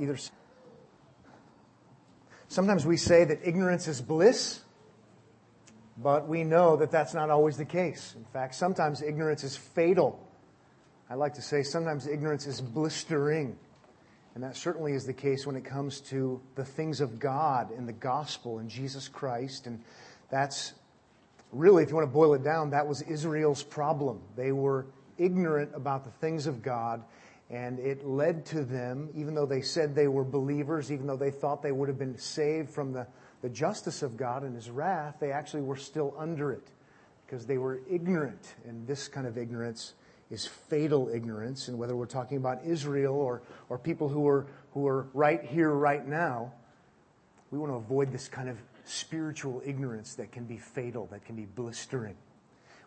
either. Sometimes we say that ignorance is bliss, but we know that that's not always the case. In fact, sometimes ignorance is fatal. I like to say sometimes ignorance is blistering. And that certainly is the case when it comes to the things of God and the gospel and Jesus Christ. And that's really, if you want to boil it down, that was Israel's problem. They were ignorant about the things of God, and it led to them, even though they said they were believers, even though they thought they would have been saved from the, the justice of God and His wrath, they actually were still under it because they were ignorant. And this kind of ignorance is fatal ignorance. And whether we're talking about Israel or, or people who are, who are right here, right now, we want to avoid this kind of spiritual ignorance that can be fatal, that can be blistering.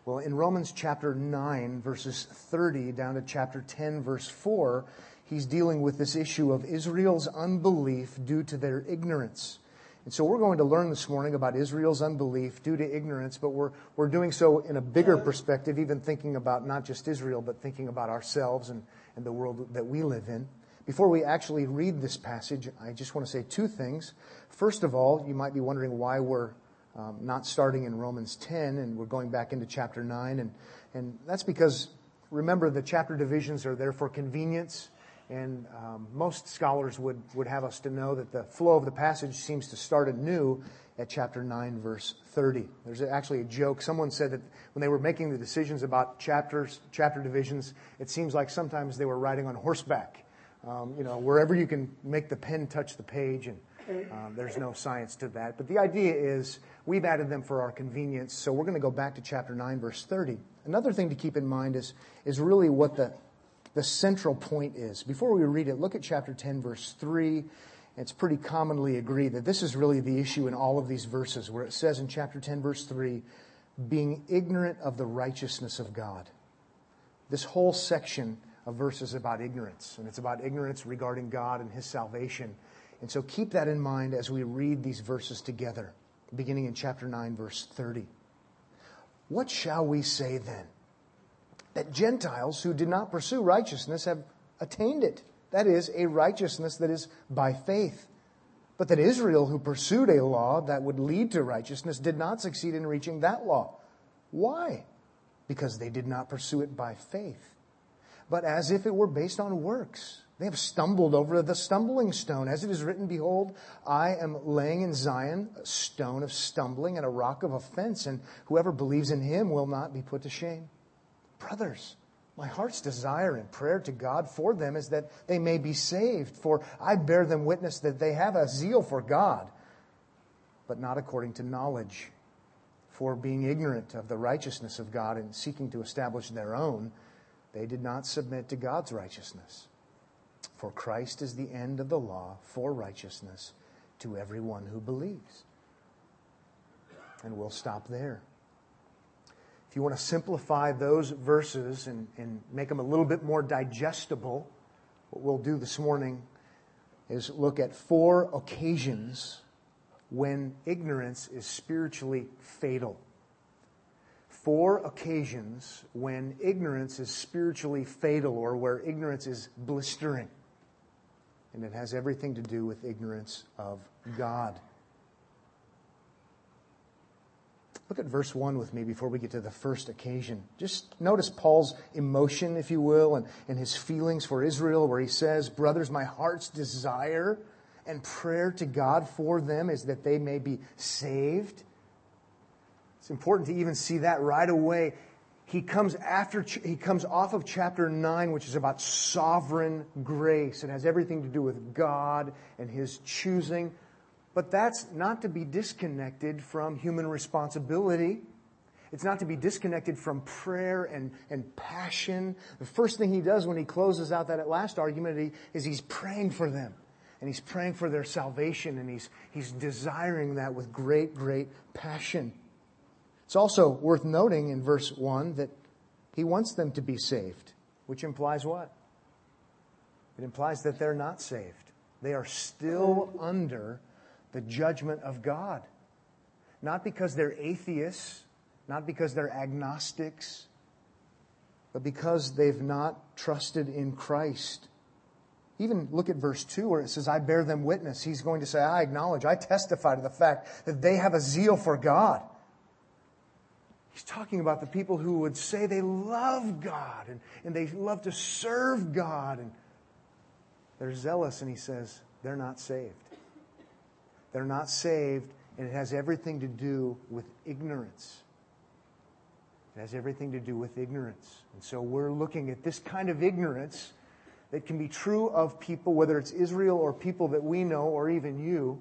Well, in Romans chapter 9, verses 30 down to chapter 10, verse 4, he's dealing with this issue of Israel's unbelief due to their ignorance. And so we're going to learn this morning about Israel's unbelief due to ignorance, but we're, we're doing so in a bigger perspective, even thinking about not just Israel, but thinking about ourselves and, and the world that we live in. Before we actually read this passage, I just want to say two things. First of all, you might be wondering why we're um, not starting in Romans 10 and we're going back into chapter 9. And, and that's because, remember, the chapter divisions are there for convenience. And um, most scholars would, would have us to know that the flow of the passage seems to start anew at chapter 9, verse 30. There's actually a joke. Someone said that when they were making the decisions about chapters, chapter divisions, it seems like sometimes they were riding on horseback um, you know, wherever you can make the pen touch the page, and um, there's no science to that. But the idea is we've added them for our convenience, so we're going to go back to chapter 9, verse 30. Another thing to keep in mind is, is really what the, the central point is. Before we read it, look at chapter 10, verse 3. It's pretty commonly agreed that this is really the issue in all of these verses, where it says in chapter 10, verse 3, being ignorant of the righteousness of God. This whole section of verses about ignorance, and it's about ignorance regarding God and His salvation. And so keep that in mind as we read these verses together, beginning in chapter 9, verse 30. What shall we say then? That Gentiles who did not pursue righteousness have attained it. That is, a righteousness that is by faith. But that Israel, who pursued a law that would lead to righteousness, did not succeed in reaching that law. Why? Because they did not pursue it by faith but as if it were based on works. They have stumbled over the stumbling stone. As it is written, Behold, I am laying in Zion a stone of stumbling and a rock of offense, and whoever believes in him will not be put to shame. Brothers, my heart's desire and prayer to God for them is that they may be saved, for I bear them witness that they have a zeal for God, but not according to knowledge. For being ignorant of the righteousness of God and seeking to establish their own, they did not submit to God's righteousness. For Christ is the end of the law for righteousness to everyone who believes. And we'll stop there. If you want to simplify those verses and, and make them a little bit more digestible, what we'll do this morning is look at four occasions when ignorance is spiritually fatal four occasions when ignorance is spiritually fatal or where ignorance is blistering. And it has everything to do with ignorance of God. Look at verse 1 with me before we get to the first occasion. Just notice Paul's emotion, if you will, and, and his feelings for Israel, where he says, Brothers, my heart's desire and prayer to God for them is that they may be saved. It's important to even see that right away. He comes after, he comes off of chapter 9, which is about sovereign grace. and has everything to do with God and his choosing. But that's not to be disconnected from human responsibility. It's not to be disconnected from prayer and, and passion. The first thing he does when he closes out that last argument is he's praying for them. And he's praying for their salvation and he's, he's desiring that with great, great passion. It's also worth noting in verse 1 that he wants them to be saved, which implies what? It implies that they're not saved. They are still under the judgment of God. Not because they're atheists, not because they're agnostics, but because they've not trusted in Christ. Even look at verse 2 where it says, I bear them witness. He's going to say, I acknowledge, I testify to the fact that they have a zeal for God. He's talking about the people who would say they love God and, and they love to serve God and they're zealous, and he says they're not saved. They're not saved, and it has everything to do with ignorance. It has everything to do with ignorance. And so we're looking at this kind of ignorance that can be true of people, whether it's Israel or people that we know or even you.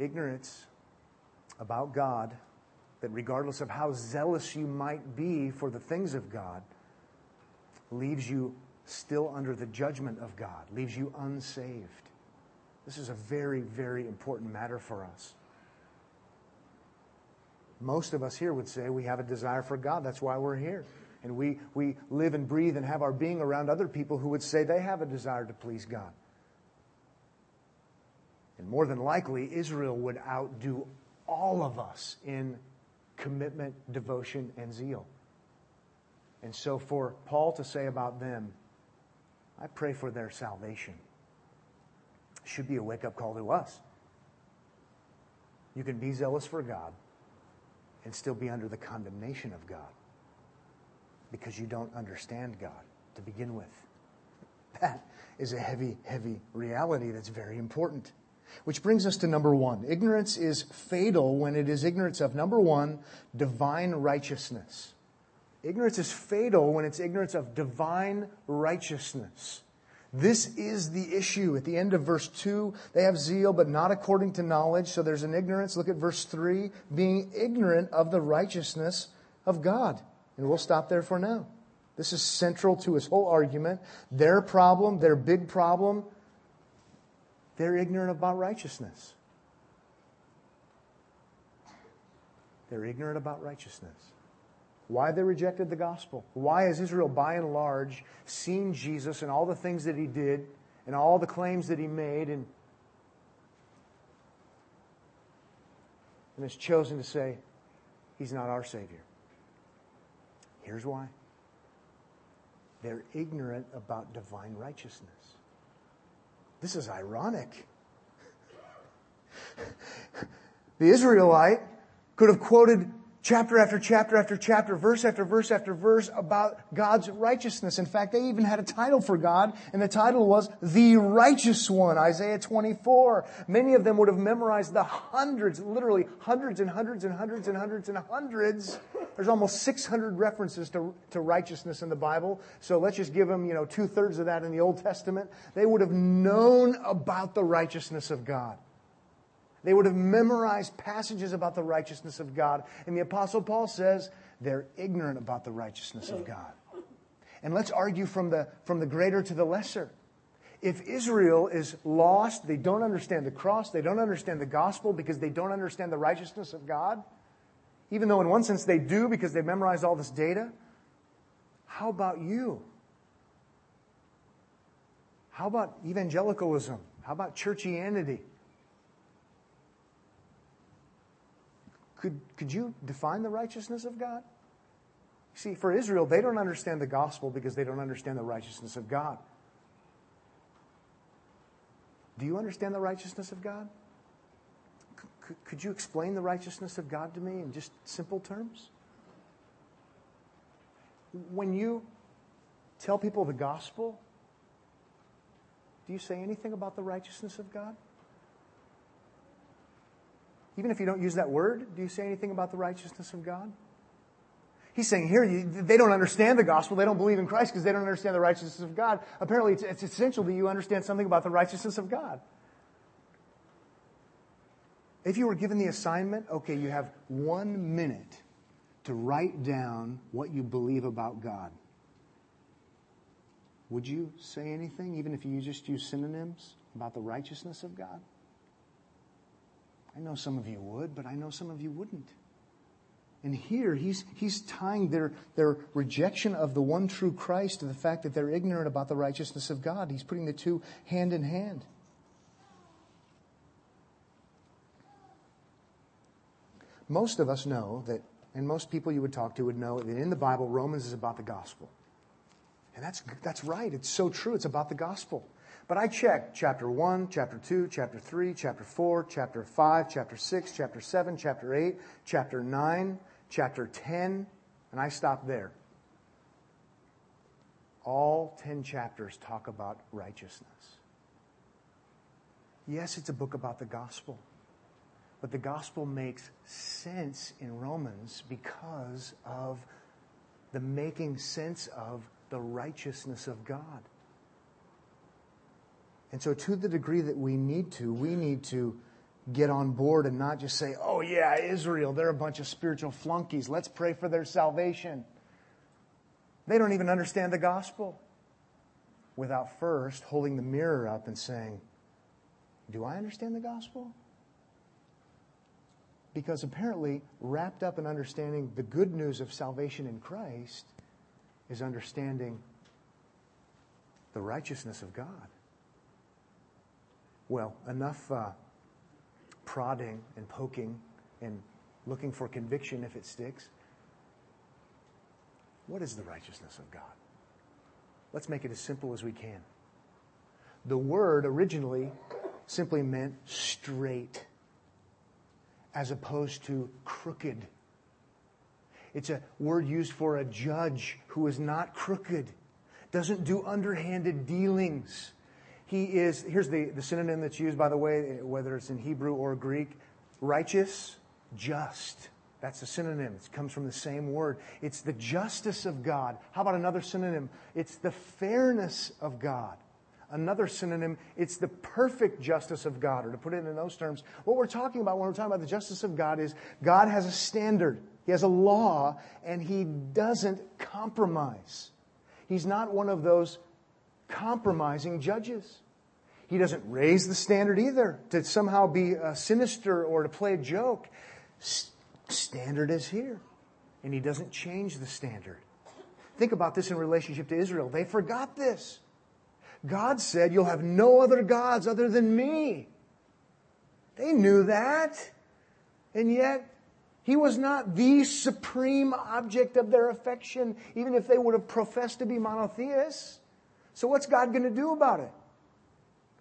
Ignorance about God, that regardless of how zealous you might be for the things of God, leaves you still under the judgment of God, leaves you unsaved. This is a very, very important matter for us. Most of us here would say we have a desire for God. That's why we're here. And we, we live and breathe and have our being around other people who would say they have a desire to please God. And more than likely, Israel would outdo all of us in commitment, devotion, and zeal. And so for Paul to say about them, I pray for their salvation. Should be a wake up call to us. You can be zealous for God and still be under the condemnation of God because you don't understand God to begin with. That is a heavy, heavy reality that's very important. Which brings us to number one. Ignorance is fatal when it is ignorance of, number one, divine righteousness. Ignorance is fatal when it's ignorance of divine righteousness. This is the issue. At the end of verse 2, they have zeal, but not according to knowledge. So there's an ignorance. Look at verse 3, being ignorant of the righteousness of God. And we'll stop there for now. This is central to his whole argument. Their problem, their big problem, they're ignorant about righteousness. They're ignorant about righteousness why they rejected the gospel. Why has Israel, by and large, seen Jesus and all the things that he did and all the claims that he made and, and has chosen to say, He's not our Savior? Here's why they're ignorant about divine righteousness. This is ironic. the Israelite could have quoted chapter after chapter after chapter, verse after verse after verse about God's righteousness. In fact, they even had a title for God, and the title was The Righteous One, Isaiah 24. Many of them would have memorized the hundreds, literally hundreds and hundreds and hundreds and hundreds and hundreds. There's almost 600 references to, to righteousness in the Bible. So let's just give them, you know, two thirds of that in the Old Testament. They would have known about the righteousness of God. They would have memorized passages about the righteousness of God. And the Apostle Paul says they're ignorant about the righteousness of God. And let's argue from the, from the greater to the lesser. If Israel is lost, they don't understand the cross, they don't understand the gospel because they don't understand the righteousness of God, even though in one sense they do because they memorized all this data, how about you? How about evangelicalism? How about churchianity? Could, could you define the righteousness of God? See, for Israel, they don't understand the gospel because they don't understand the righteousness of God. Do you understand the righteousness of God? C- could you explain the righteousness of God to me in just simple terms? When you tell people the gospel, do you say anything about the righteousness of God? Even if you don't use that word, do you say anything about the righteousness of God? He's saying here, they don't understand the gospel. They don't believe in Christ because they don't understand the righteousness of God. Apparently, it's, it's essential that you understand something about the righteousness of God. If you were given the assignment, okay, you have one minute to write down what you believe about God. Would you say anything, even if you just use synonyms, about the righteousness of God? I know some of you would, but I know some of you wouldn't. And here, he's, he's tying their, their rejection of the one true Christ to the fact that they're ignorant about the righteousness of God. He's putting the two hand in hand. Most of us know that, and most people you would talk to would know that in the Bible, Romans is about the gospel. And that's, that's right. It's so true. It's about the gospel. But I checked chapter 1, chapter 2, chapter 3, chapter 4, chapter 5, chapter 6, chapter 7, chapter 8, chapter 9, chapter 10, and I stopped there. All 10 chapters talk about righteousness. Yes, it's a book about the gospel. But the gospel makes sense in Romans because of the making sense of the righteousness of God. And so, to the degree that we need to, we need to get on board and not just say, oh, yeah, Israel, they're a bunch of spiritual flunkies. Let's pray for their salvation. They don't even understand the gospel without first holding the mirror up and saying, Do I understand the gospel? Because apparently, wrapped up in understanding the good news of salvation in Christ is understanding the righteousness of God. Well, enough uh, prodding and poking and looking for conviction if it sticks. What is the righteousness of God? Let's make it as simple as we can. The word originally simply meant straight as opposed to crooked. It's a word used for a judge who is not crooked, doesn't do underhanded dealings. He is, here's the, the synonym that's used, by the way, whether it's in Hebrew or Greek righteous, just. That's a synonym. It comes from the same word. It's the justice of God. How about another synonym? It's the fairness of God. Another synonym, it's the perfect justice of God. Or to put it in those terms, what we're talking about when we're talking about the justice of God is God has a standard, He has a law, and He doesn't compromise. He's not one of those compromising judges. He doesn't raise the standard either to somehow be uh, sinister or to play a joke standard is here. And he doesn't change the standard. Think about this in relationship to Israel. They forgot this. God said, You'll have no other gods other than me. They knew that. And yet, he was not the supreme object of their affection, even if they would have professed to be monotheists. So, what's God going to do about it?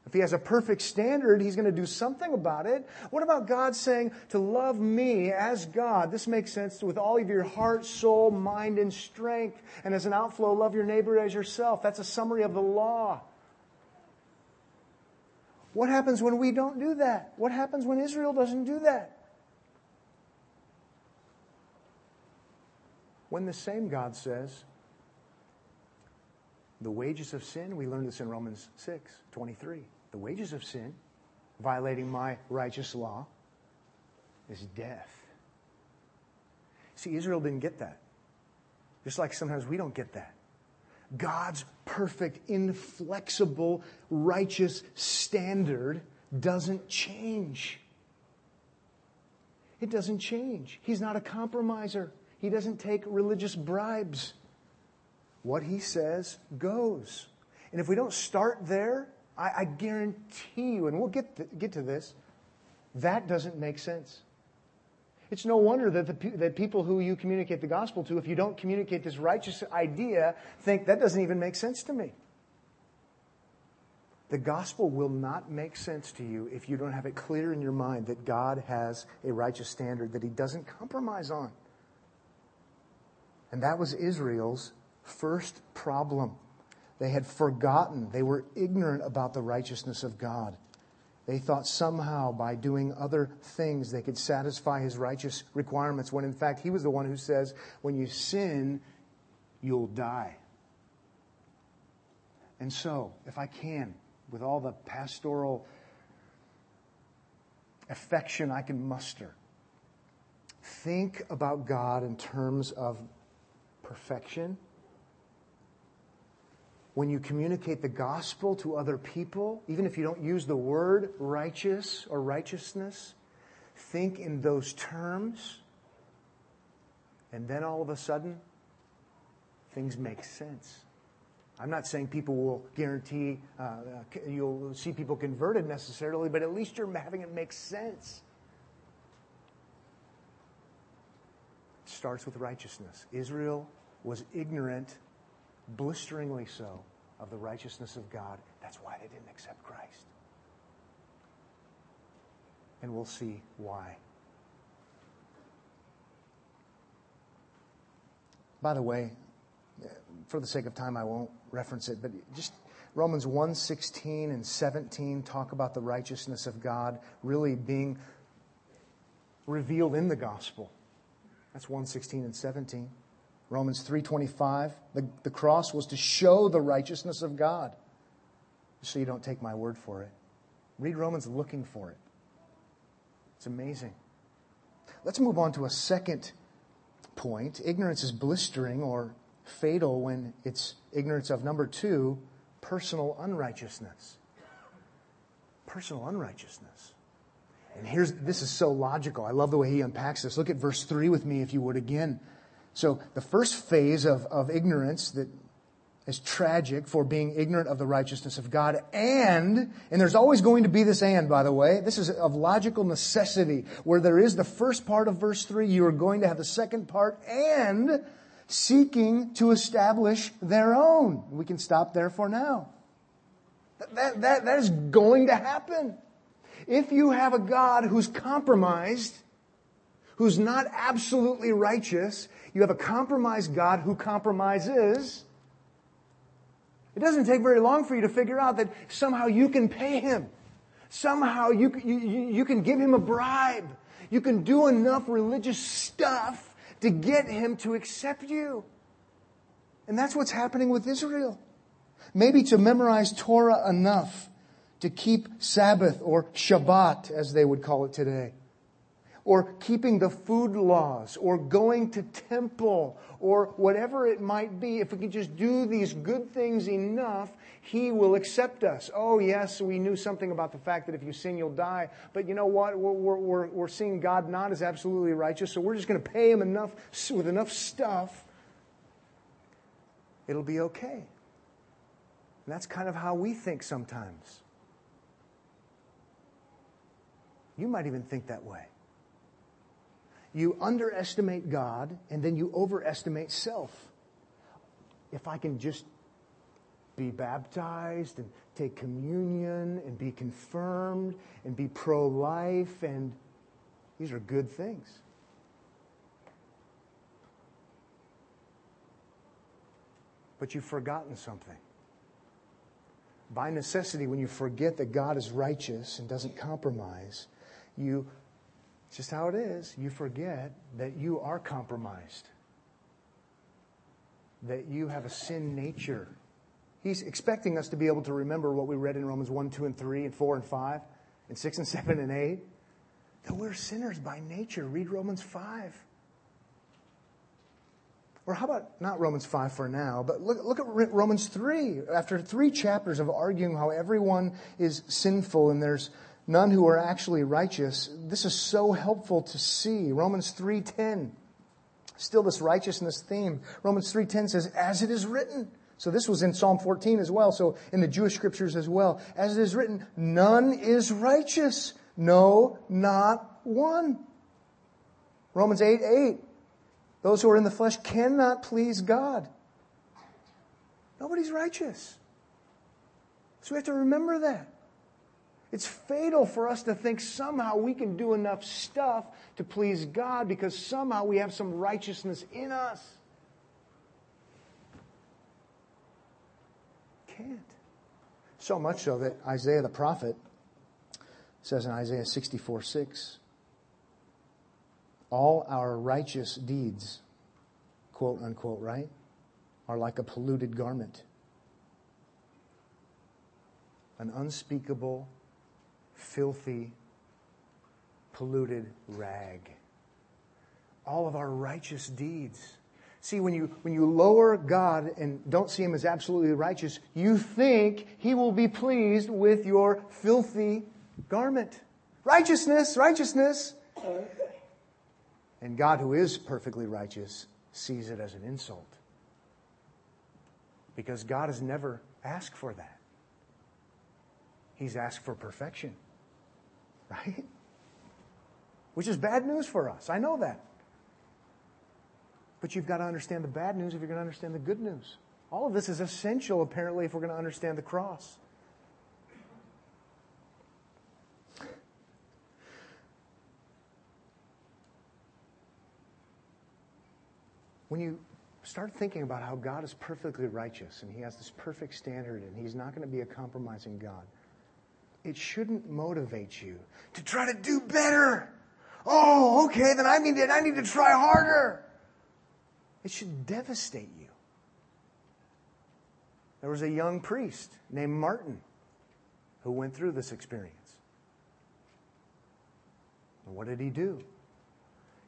If he has a perfect standard, he's going to do something about it. What about God saying to love me as God? This makes sense with all of your heart, soul, mind, and strength. And as an outflow, love your neighbor as yourself. That's a summary of the law. What happens when we don't do that? What happens when Israel doesn't do that? When the same God says, the wages of sin, we learned this in Romans 6 23. The wages of sin, violating my righteous law, is death. See, Israel didn't get that. Just like sometimes we don't get that. God's perfect, inflexible, righteous standard doesn't change. It doesn't change. He's not a compromiser. He doesn't take religious bribes. What he says goes. And if we don't start there, I, I guarantee you, and we'll get to, get to this, that doesn't make sense. It's no wonder that, the, that people who you communicate the gospel to, if you don't communicate this righteous idea, think that doesn't even make sense to me. The gospel will not make sense to you if you don't have it clear in your mind that God has a righteous standard that he doesn't compromise on. And that was Israel's first problem. They had forgotten, they were ignorant about the righteousness of God. They thought somehow by doing other things they could satisfy his righteous requirements, when in fact he was the one who says, when you sin, you'll die. And so, if I can, with all the pastoral affection I can muster, think about God in terms of perfection when you communicate the gospel to other people, even if you don't use the word righteous or righteousness, think in those terms. And then all of a sudden, things make sense. I'm not saying people will guarantee uh, uh you'll see people converted necessarily, but at least you're having it make sense. It starts with righteousness. Israel was ignorant blisteringly so, of the righteousness of God. That's why they didn't accept Christ. And we'll see why. By the way, for the sake of time, I won't reference it, but just Romans 1 16 and 17 talk about the righteousness of God really being revealed in the gospel. That's 1 16 and 17. Romans 3:25, the, the cross was to show the righteousness of God. So you don't take my word for it. Read Romans looking for it. It's amazing. Let's move on to a second point. Ignorance is blistering or fatal when it's ignorance of number 2, personal unrighteousness. Personal unrighteousness. And here's this is so logical. I love the way he unpacks this. Look at verse 3 with me if you would again. So the first phase of, of ignorance that is tragic for being ignorant of the righteousness of God and, and there's always going to be this and, by the way. This is of logical necessity. Where there is the first part of verse 3, you are going to have the second part and seeking to establish their own. We can stop there for now. That, that, that is going to happen. If you have a God who's compromised, who's not absolutely righteous, you have a compromised God who compromises. It doesn't take very long for you to figure out that somehow you can pay him. Somehow you, you, you can give him a bribe. You can do enough religious stuff to get him to accept you. And that's what's happening with Israel. Maybe to memorize Torah enough to keep Sabbath or Shabbat, as they would call it today or keeping the food laws or going to temple or whatever it might be, if we can just do these good things enough, He will accept us. Oh, yes, we knew something about the fact that if you sin, you'll die. But you know what? We're, we're, we're seeing God not as absolutely righteous, so we're just going to pay Him enough with enough stuff. It'll be okay. And that's kind of how we think sometimes. You might even think that way. You underestimate God and then you overestimate self. If I can just be baptized and take communion and be confirmed and be pro life, and these are good things. But you've forgotten something. By necessity, when you forget that God is righteous and doesn't compromise, you it's just how it is. You forget that you are compromised, that you have a sin nature. He's expecting us to be able to remember what we read in Romans 1, 2, and 3, and 4, and 5, and 6, and 7, and 8. That we're sinners by nature. Read Romans 5. Or how about not Romans 5 for now, but look, look at Romans 3. After three chapters of arguing how everyone is sinful and there's none who are actually righteous. This is so helpful to see. Romans 3:10. Still this righteousness theme. Romans 3:10 says as it is written. So this was in Psalm 14 as well, so in the Jewish scriptures as well. As it is written, none is righteous. No, not one. Romans 8, 8. Those who are in the flesh cannot please God. Nobody's righteous. So we have to remember that. It's fatal for us to think somehow we can do enough stuff to please God because somehow we have some righteousness in us. Can't. So much so that Isaiah the prophet says in Isaiah 64 6, all our righteous deeds, quote unquote, right, are like a polluted garment. An unspeakable filthy, polluted rag. All of our righteous deeds. See, when you, when you lower God and don't see Him as absolutely righteous, you think He will be pleased with your filthy garment. Righteousness, righteousness. And God, who is perfectly righteous, sees it as an insult. Because God has never asked for that. He's asked for perfection right? Which is bad news for us. I know that. But you've got to understand the bad news if you're going to understand the good news. All of this is essential, apparently, if we're going to understand the cross. When you start thinking about how God is perfectly righteous and He has this perfect standard and He's not going to be a compromising God, it shouldn't motivate you to try to do better. Oh, okay, then I need to, I need to try harder. It should devastate you. There was a young priest named Martin who went through this experience. And what did he do?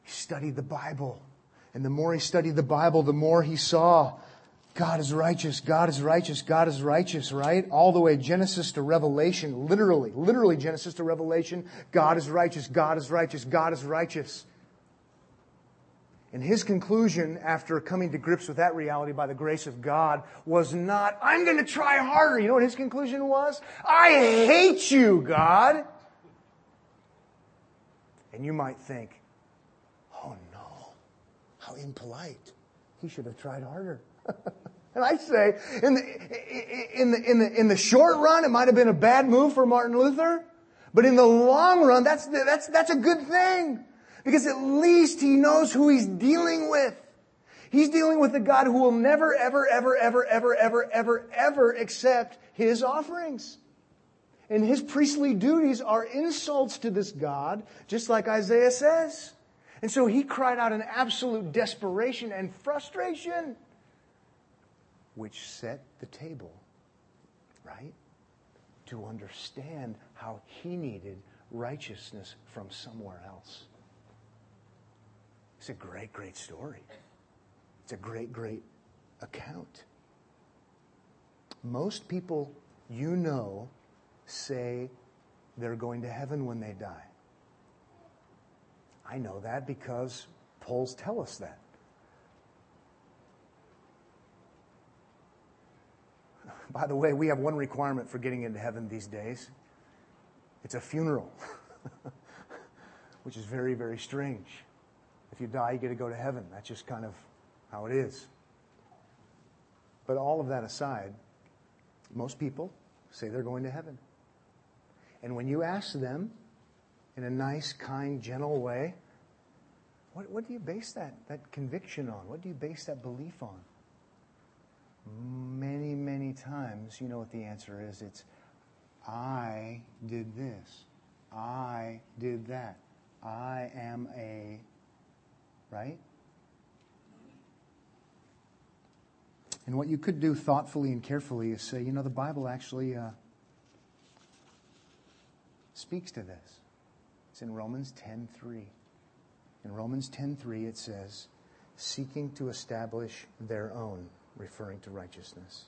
He studied the Bible. And the more he studied the Bible, the more he saw God is righteous, God is righteous, God is righteous, right? All the way Genesis to Revelation, literally, literally Genesis to Revelation, God is righteous, God is righteous, God is righteous. And his conclusion after coming to grips with that reality by the grace of God was not, I'm going to try harder. You know what his conclusion was? I hate you, God. And you might think, oh no, how impolite. He should have tried harder. and I say, in the, in, the, in, the, in the short run, it might have been a bad move for Martin Luther. But in the long run, that's, that's, that's a good thing. Because at least he knows who he's dealing with. He's dealing with a God who will never, ever, ever, ever, ever, ever, ever, ever accept his offerings. And his priestly duties are insults to this God, just like Isaiah says. And so he cried out in absolute desperation and frustration, which set the table, right? To understand how he needed righteousness from somewhere else. It's a great, great story. It's a great, great account. Most people you know say they're going to heaven when they die. I know that because polls tell us that. By the way, we have one requirement for getting into heaven these days it's a funeral, which is very, very strange. If you die, you get to go to heaven. That's just kind of how it is. But all of that aside, most people say they're going to heaven. And when you ask them in a nice, kind, gentle way, what, what do you base that, that conviction on? What do you base that belief on? Many, many times, you know what the answer is. It's, I did this. I did that. I am a right? And what you could do thoughtfully and carefully is say, you know, the Bible actually uh, speaks to this. It's in Romans 10:3. In Romans 10:3 it says, seeking to establish their own, referring to righteousness.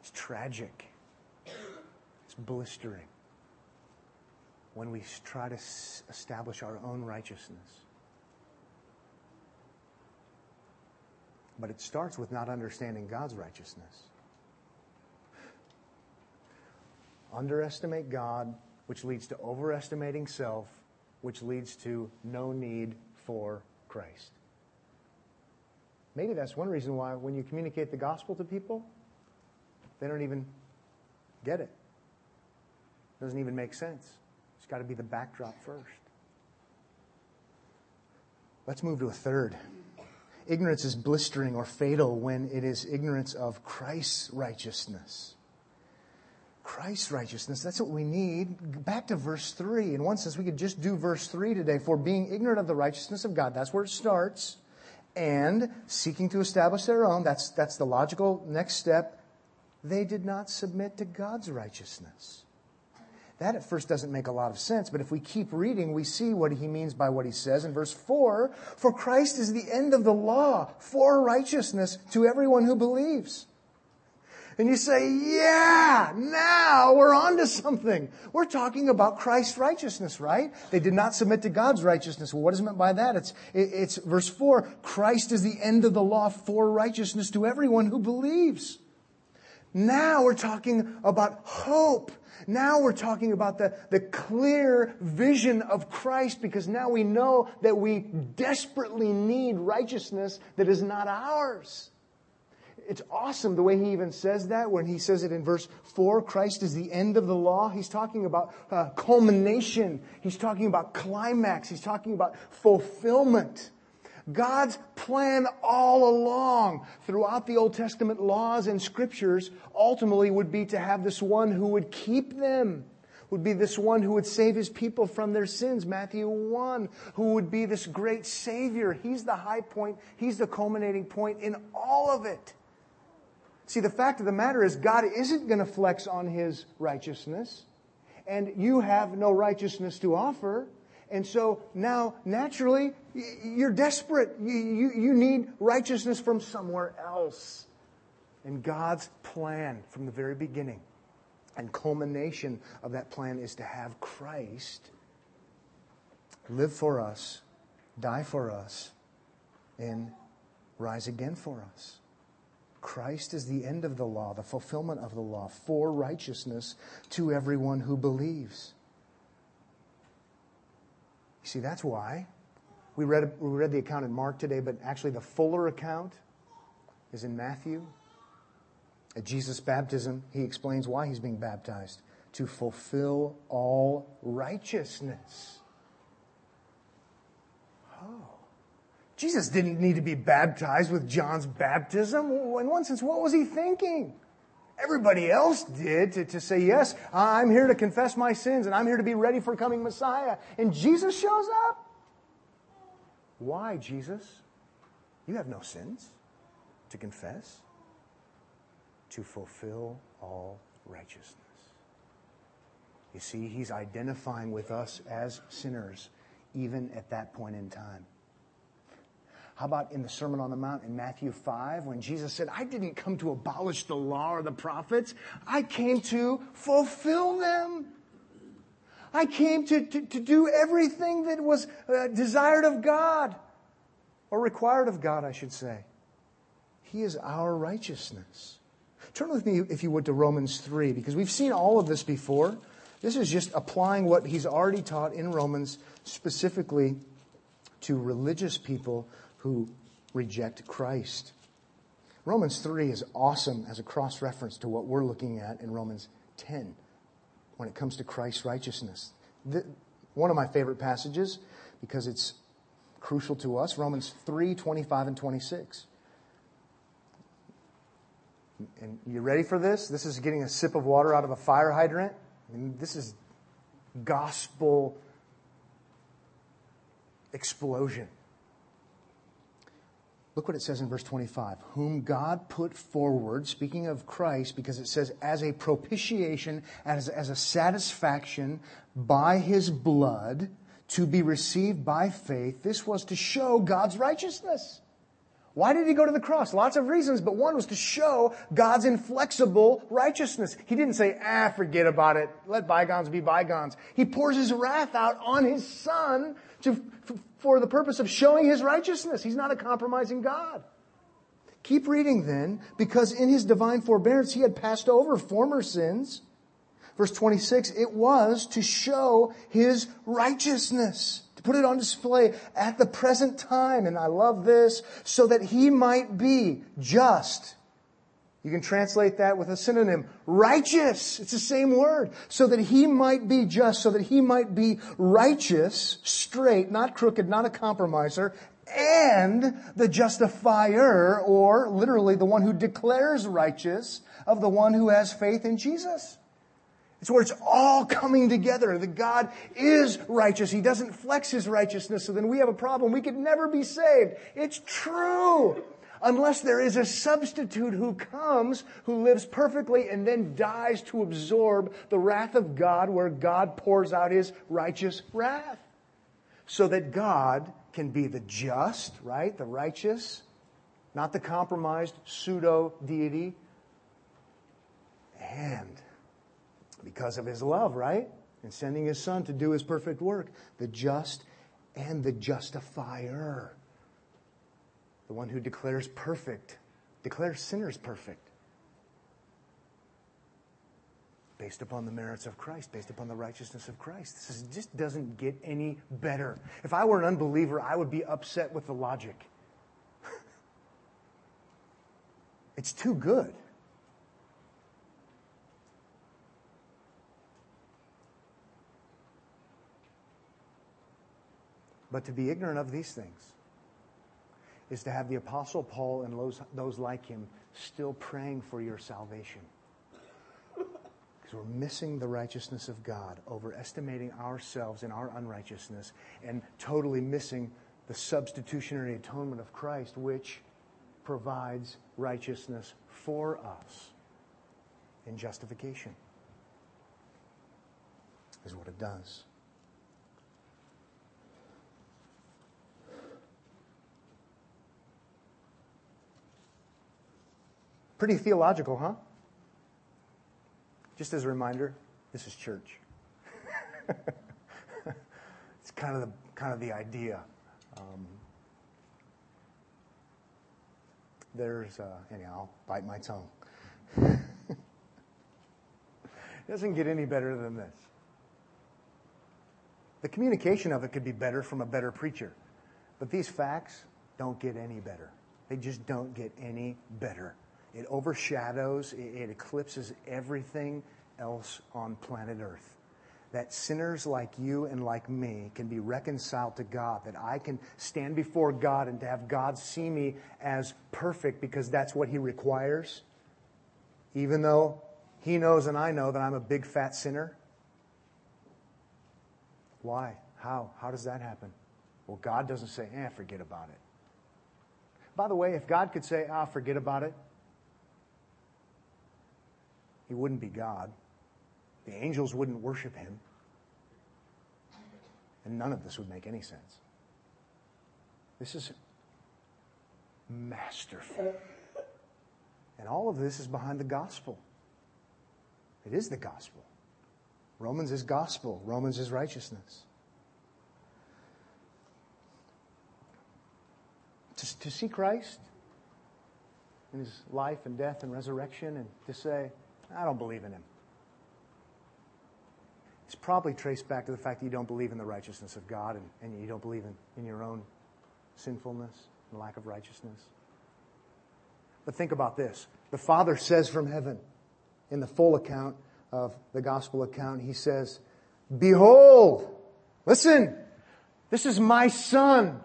It's tragic. It's blistering when we try to establish our own righteousness. But it starts with not understanding God's righteousness. Underestimate God, which leads to overestimating self, which leads to no need for Christ. Maybe that's one reason why when you communicate the gospel to people, they don't even get it. It doesn't even make sense It's got to be the backdrop first. Let's move to a third. Ignorance is blistering or fatal when it is ignorance of Christ's righteousness. Christ's righteousness, that's what we need. Back to verse 3. In one sense, we could just do verse 3 today. For being ignorant of the righteousness of God, that's where it starts. And seeking to establish their own, that's, that's the logical next step. They did not submit to God's righteousness. That at first doesn't make a lot of sense, but if we keep reading, we see what he means by what he says in verse 4 For Christ is the end of the law for righteousness to everyone who believes. And you say, yeah, now we're on to something. We're talking about Christ's righteousness, right? They did not submit to God's righteousness. Well, what is meant by that? It's, it's verse 4 Christ is the end of the law for righteousness to everyone who believes. Now we're talking about hope. Now we're talking about the, the clear vision of Christ because now we know that we desperately need righteousness that is not ours. It's awesome the way he even says that when he says it in verse 4 Christ is the end of the law. He's talking about uh, culmination, he's talking about climax, he's talking about fulfillment. God's plan all along throughout the Old Testament laws and scriptures ultimately would be to have this one who would keep them, would be this one who would save his people from their sins, Matthew 1, who would be this great Savior. He's the high point, he's the culminating point in all of it. See, the fact of the matter is, God isn't going to flex on his righteousness, and you have no righteousness to offer. And so now, naturally, you're desperate. You, you, need righteousness from somewhere else. And God's plan from the very beginning and culmination of that plan is to have Christ live for us, die for us, and rise again for us. Christ is the end of the law, the fulfillment of the law for righteousness to everyone who believes. You see, that's why we read, we read the account in Mark today, but actually the fuller account is in Matthew. At Jesus' baptism, he explains why he's being baptized to fulfill all righteousness. Jesus didn't need to be baptized with John's baptism. In one sense, what was he thinking? Everybody else did to, to say, Yes, I'm here to confess my sins and I'm here to be ready for coming Messiah. And Jesus shows up. Why, Jesus? You have no sins to confess, to fulfill all righteousness. You see, he's identifying with us as sinners, even at that point in time. How about in the Sermon on the Mount in Matthew 5 when Jesus said, I didn't come to abolish the law or the prophets, I came to fulfill them. I came to, to, to do everything that was uh, desired of God, or required of God, I should say. He is our righteousness. Turn with me, if you would, to Romans 3, because we've seen all of this before. This is just applying what he's already taught in Romans, specifically to religious people who reject Christ. Romans 3 is awesome as a cross reference to what we're looking at in Romans 10 when it comes to Christ's righteousness. The, one of my favorite passages because it's crucial to us Romans 3 25 and 26. And you ready for this? This is getting a sip of water out of a fire hydrant. And this is gospel explosion. Look what it says in verse 25. Whom God put forward, speaking of Christ, because it says, as a propitiation, as, as a satisfaction by his blood to be received by faith. This was to show God's righteousness. Why did he go to the cross? Lots of reasons, but one was to show God's inflexible righteousness. He didn't say, ah, forget about it. Let bygones be bygones. He pours his wrath out on his son to, for the purpose of showing his righteousness. He's not a compromising God. Keep reading then, because in his divine forbearance he had passed over former sins. Verse 26, it was to show his righteousness, to put it on display at the present time. And I love this, so that he might be just you can translate that with a synonym, righteous. It's the same word. So that he might be just, so that he might be righteous, straight, not crooked, not a compromiser, and the justifier, or literally the one who declares righteous of the one who has faith in Jesus. It's where it's all coming together. That God is righteous. He doesn't flex his righteousness, so then we have a problem. We could never be saved. It's true unless there is a substitute who comes, who lives perfectly, and then dies to absorb the wrath of God, where God pours out his righteous wrath. So that God can be the just, right? The righteous, not the compromised pseudo deity. And because of his love, right? And sending his son to do his perfect work, the just and the justifier the one who declares perfect, declares sinners perfect. based upon the merits of Christ, based upon the righteousness of Christ. This is, just doesn't get any better. If I were an unbeliever, I would be upset with the logic. it's too good. But to be ignorant of these things is to have the Apostle Paul and those, those like him still praying for your salvation. Because we're missing the righteousness of God, overestimating ourselves and our unrighteousness, and totally missing the substitutionary atonement of Christ, which provides righteousness for us in justification, is what it does. Pretty theological, huh? Just as a reminder, this is church. it's kind of the kind of the idea. Um, there's uh, anyhow, I'll bite my tongue. it doesn't get any better than this. The communication of it could be better from a better preacher, but these facts don't get any better. They just don't get any better. It overshadows, it, eclipses everything else on planet Earth. That sinners like you and like me can be reconciled to God, that I can stand before God and to have God see me as perfect because that's what He requires, even though He knows and I know that I'm a big fat sinner. Why? How? How does that happen? Well, God doesn't say, eh, forget about it. By the way, if God could say, ah, forget about it, he wouldn't be God. The angels wouldn't worship him. And none of this would make any sense. This is masterful. And all of this is behind the gospel. It is the gospel. Romans is gospel, Romans is righteousness. To, to see Christ in his life and death and resurrection and to say, I don't believe in him. It's probably traced back to the fact that you don't believe in the righteousness of God and, and you don't believe in, in your own sinfulness and lack of righteousness. But think about this. The Father says from heaven, in the full account of the gospel account, He says, Behold, listen, this is my Son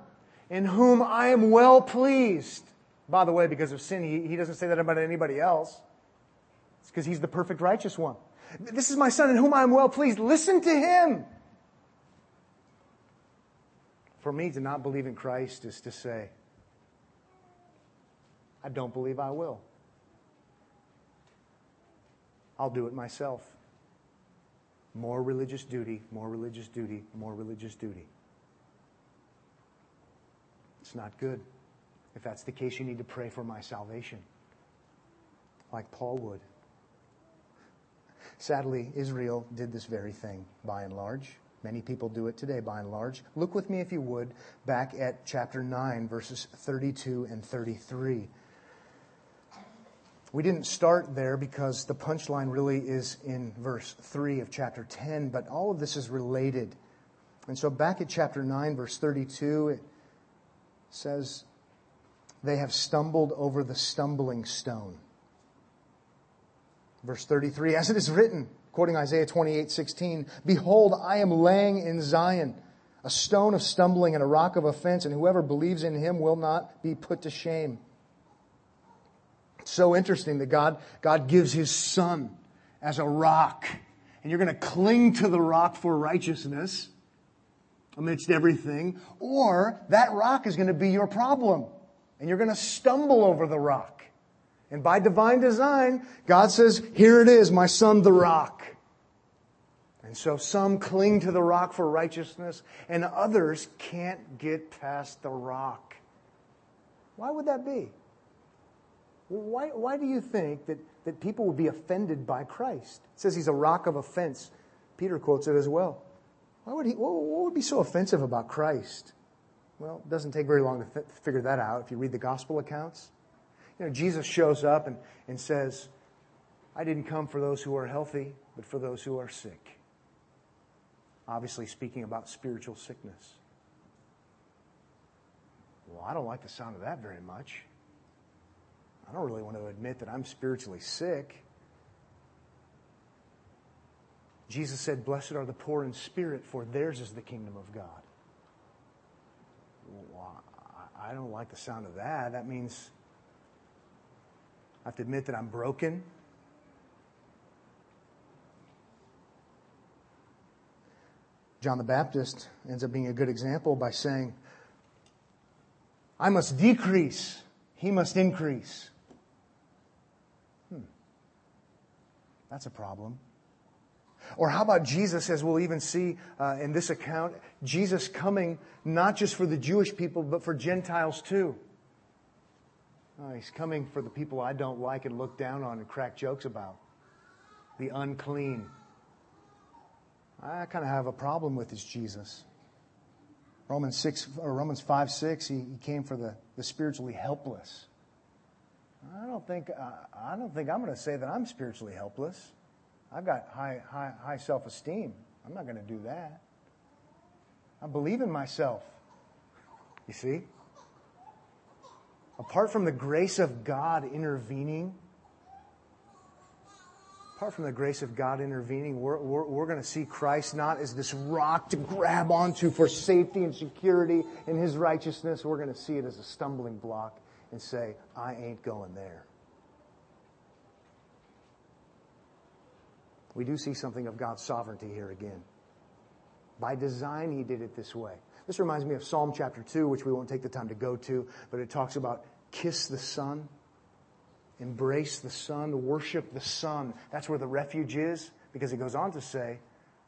in whom I am well pleased. By the way, because of sin, he, he doesn't say that about anybody else. It's because he's the perfect righteous one. This is my son in whom I am well pleased. Listen to him. For me to not believe in Christ is to say, I don't believe I will. I'll do it myself. More religious duty, more religious duty, more religious duty. It's not good. If that's the case, you need to pray for my salvation, like Paul would. Sadly, Israel did this very thing by and large. Many people do it today by and large. Look with me, if you would, back at chapter 9, verses 32 and 33. We didn't start there because the punchline really is in verse 3 of chapter 10, but all of this is related. And so back at chapter 9, verse 32, it says, They have stumbled over the stumbling stone Verse 33, as it is written, quoting Isaiah 28, 16, Behold, I am laying in Zion a stone of stumbling and a rock of offense, and whoever believes in him will not be put to shame. It's so interesting that God, God gives his son as a rock, and you're going to cling to the rock for righteousness amidst everything, or that rock is going to be your problem, and you're going to stumble over the rock. And by divine design, God says, here it is, my son, the rock. And so some cling to the rock for righteousness and others can't get past the rock. Why would that be? Why, why do you think that, that people would be offended by Christ? It says he's a rock of offense. Peter quotes it as well. Why would he, what would be so offensive about Christ? Well, it doesn't take very long to figure that out if you read the gospel accounts. You know, Jesus shows up and, and says, I didn't come for those who are healthy, but for those who are sick. Obviously, speaking about spiritual sickness. Well, I don't like the sound of that very much. I don't really want to admit that I'm spiritually sick. Jesus said, Blessed are the poor in spirit, for theirs is the kingdom of God. Well, I don't like the sound of that. That means I have to admit that I'm broken. John the Baptist ends up being a good example by saying, I must decrease, he must increase. Hmm. That's a problem. Or how about Jesus, as we'll even see uh, in this account, Jesus coming not just for the Jewish people, but for Gentiles too. Uh, he's coming for the people I don't like and look down on and crack jokes about. The unclean. I kind of have a problem with this Jesus. Romans 6 or Romans 5 6, he, he came for the, the spiritually helpless. I don't think uh, I don't think I'm going to say that I'm spiritually helpless. I've got high, high, high self esteem. I'm not going to do that. I believe in myself. You see? Apart from the grace of God intervening, apart from the grace of God intervening, we're, we're, we're going to see Christ not as this rock to grab onto for safety and security in his righteousness. We're going to see it as a stumbling block and say, I ain't going there. we do see something of God's sovereignty here again. By design, He did it this way. This reminds me of Psalm chapter 2, which we won't take the time to go to, but it talks about kiss the Son, embrace the Son, worship the Son. That's where the refuge is, because it goes on to say,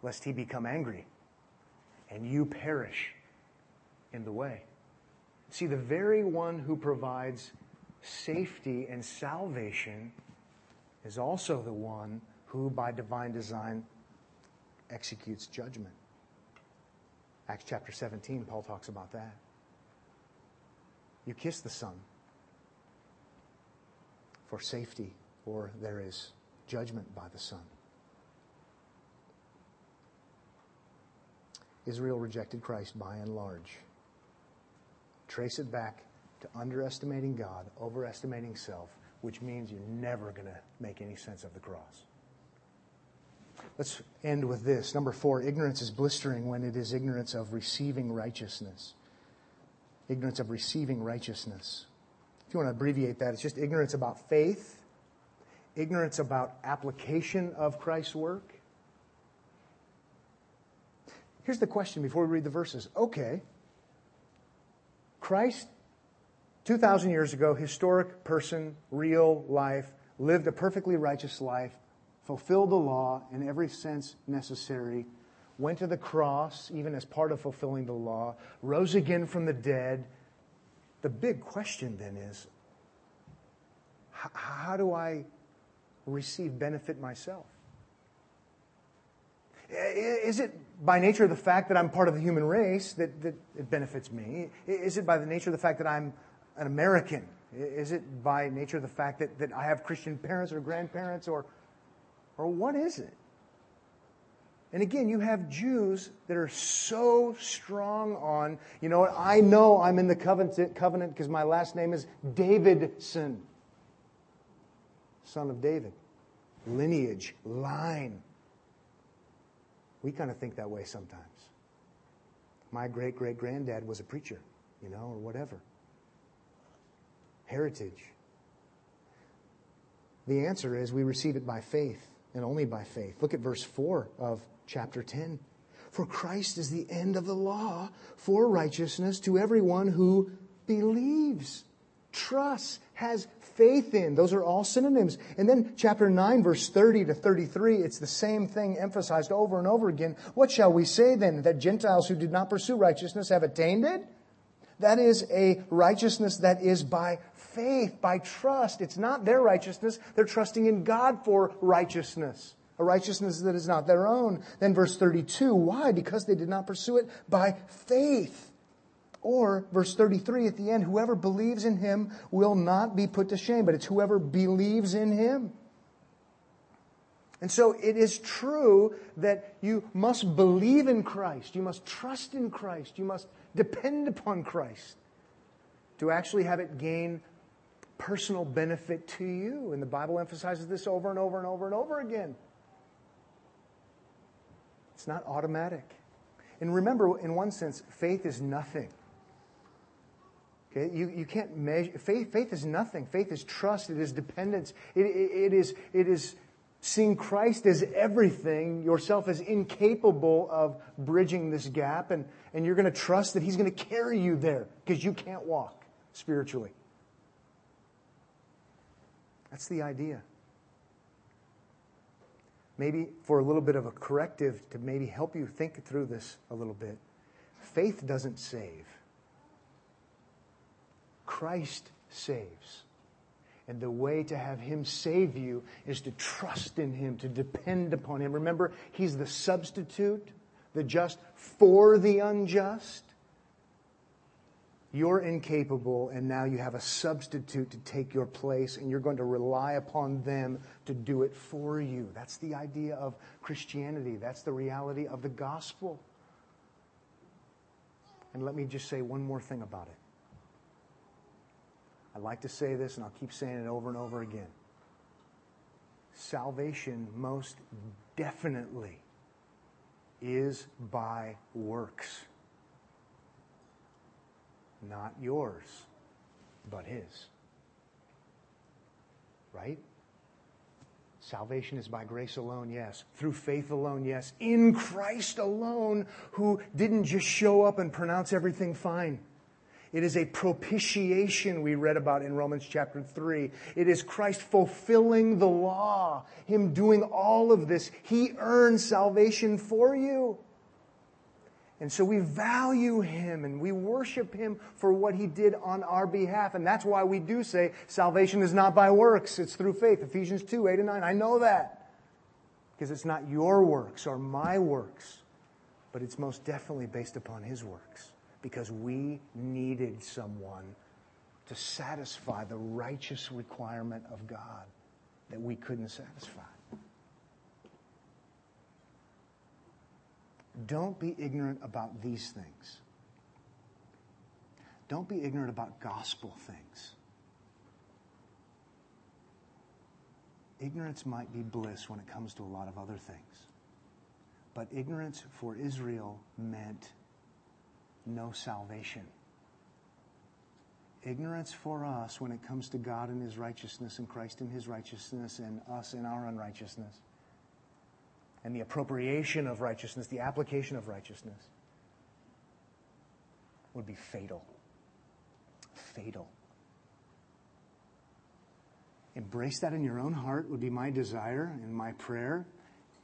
lest He become angry and you perish in the way. See, the very one who provides safety and salvation is also the one who by divine design executes judgment. Acts chapter 17, Paul talks about that. You kiss the Son for safety, or there is judgment by the Son. Israel rejected Christ by and large. Trace it back to underestimating God, overestimating self, which means you're never going to make any sense of the cross. Let's end with this. Number four, ignorance is blistering when it is ignorance of receiving righteousness. Ignorance of receiving righteousness. If you want to abbreviate that, it's just ignorance about faith, ignorance about application of Christ's work. Here's the question before we read the verses. Okay, Christ, 2,000 years ago, historic person, real life, lived a perfectly righteous life, fulfilled the law in every sense necessary, went to the cross, even as part of fulfilling the law, rose again from the dead. The big question then is how do I receive benefit myself? Is it by nature of the fact that I'm part of the human race that, that it benefits me? Is it by the nature of the fact that I'm an American? Is it by nature of the fact that, that I have Christian parents or grandparents or or what is it? And again, you have Jews that are so strong on, you know I know I'm in the covenant covenant because my last name is Davidson, son of David. Lineage, line. We kind of think that way sometimes. My great great granddad was a preacher, you know, or whatever. Heritage. The answer is we receive it by faith and only by faith. Look at verse 4 of chapter 10. For Christ is the end of the law for righteousness to everyone who believes, trusts, has faith in. Those are all synonyms. And then chapter 9, verse 30 to 33, it's the same thing emphasized over and over again. What shall we say then? That Gentiles who did not pursue righteousness have attained it? That is a righteousness that is by faith, by trust. It's not their righteousness. They're trusting in God for righteousness. A righteousness that is not their own. Then verse 32, why? Because they did not pursue it by faith. Or verse 33 at the end, whoever believes in him will not be put to shame, but it's whoever believes in him. And so it is true that you must believe in Christ. You must trust in Christ. You must depend upon Christ to actually have it gain personal benefit to you. And the Bible emphasizes this over and over and over and over again. It's not automatic. And remember, in one sense, faith is nothing. Okay? You, you can't measure, faith, faith is nothing. Faith is trust, it is dependence, it, it, it, is, it is seeing Christ as everything, yourself as incapable of bridging this gap, and, and you're going to trust that He's going to carry you there because you can't walk spiritually. That's the idea. Maybe for a little bit of a corrective to maybe help you think through this a little bit. Faith doesn't save. Christ saves. And the way to have Him save you is to trust in Him, to depend upon Him. Remember, He's the substitute, the just for the unjust. You're incapable, and now you have a substitute to take your place, and you're going to rely upon them to do it for you. That's the idea of Christianity. That's the reality of the gospel. And let me just say one more thing about it. I like to say this, and I'll keep saying it over and over again. Salvation most definitely is by works not yours, but His. Right? Salvation is by grace alone, yes. Through faith alone, yes. In Christ alone, who didn't just show up and pronounce everything fine. It is a propitiation we read about in Romans chapter 3. It is Christ fulfilling the law, Him doing all of this. He earned salvation for you. And so we value him and we worship him for what he did on our behalf. And that's why we do say salvation is not by works, it's through faith. Ephesians 2 8 and 9. I know that. Because it's not your works or my works, but it's most definitely based upon his works. Because we needed someone to satisfy the righteous requirement of God that we couldn't satisfy. Don't be ignorant about these things. Don't be ignorant about gospel things. Ignorance might be bliss when it comes to a lot of other things. But ignorance for Israel meant no salvation. Ignorance for us when it comes to God and His righteousness and Christ and His righteousness and us and our unrighteousness and the appropriation of righteousness, the application of righteousness, would be fatal. Fatal. Embrace that in your own heart, would be my desire and my prayer.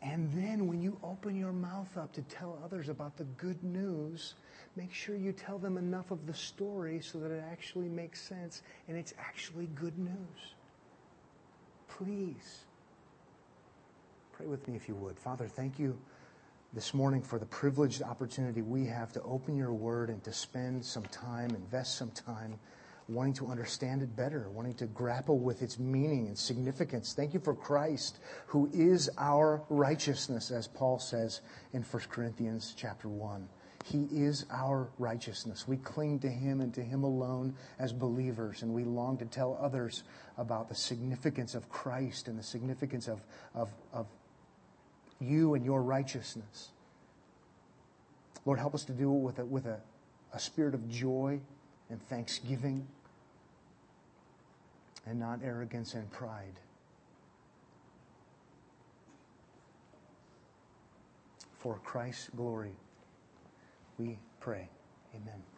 And then when you open your mouth up to tell others about the good news, make sure you tell them enough of the story so that it actually makes sense and it's actually good news. Please. Pray with me if you would. Father, thank you this morning for the privileged opportunity we have to open your word and to spend some time, invest some time wanting to understand it better, wanting to grapple with its meaning and significance. Thank you for Christ, who is our righteousness, as Paul says in 1 Corinthians chapter 1. He is our righteousness. We cling to Him and to Him alone as believers, and we long to tell others about the significance of Christ and the significance of, of, of you and your righteousness. Lord, help us to do it with a, with a, a spirit of joy and thanksgiving and not arrogance and pride. For Christ's glory, we pray. Amen.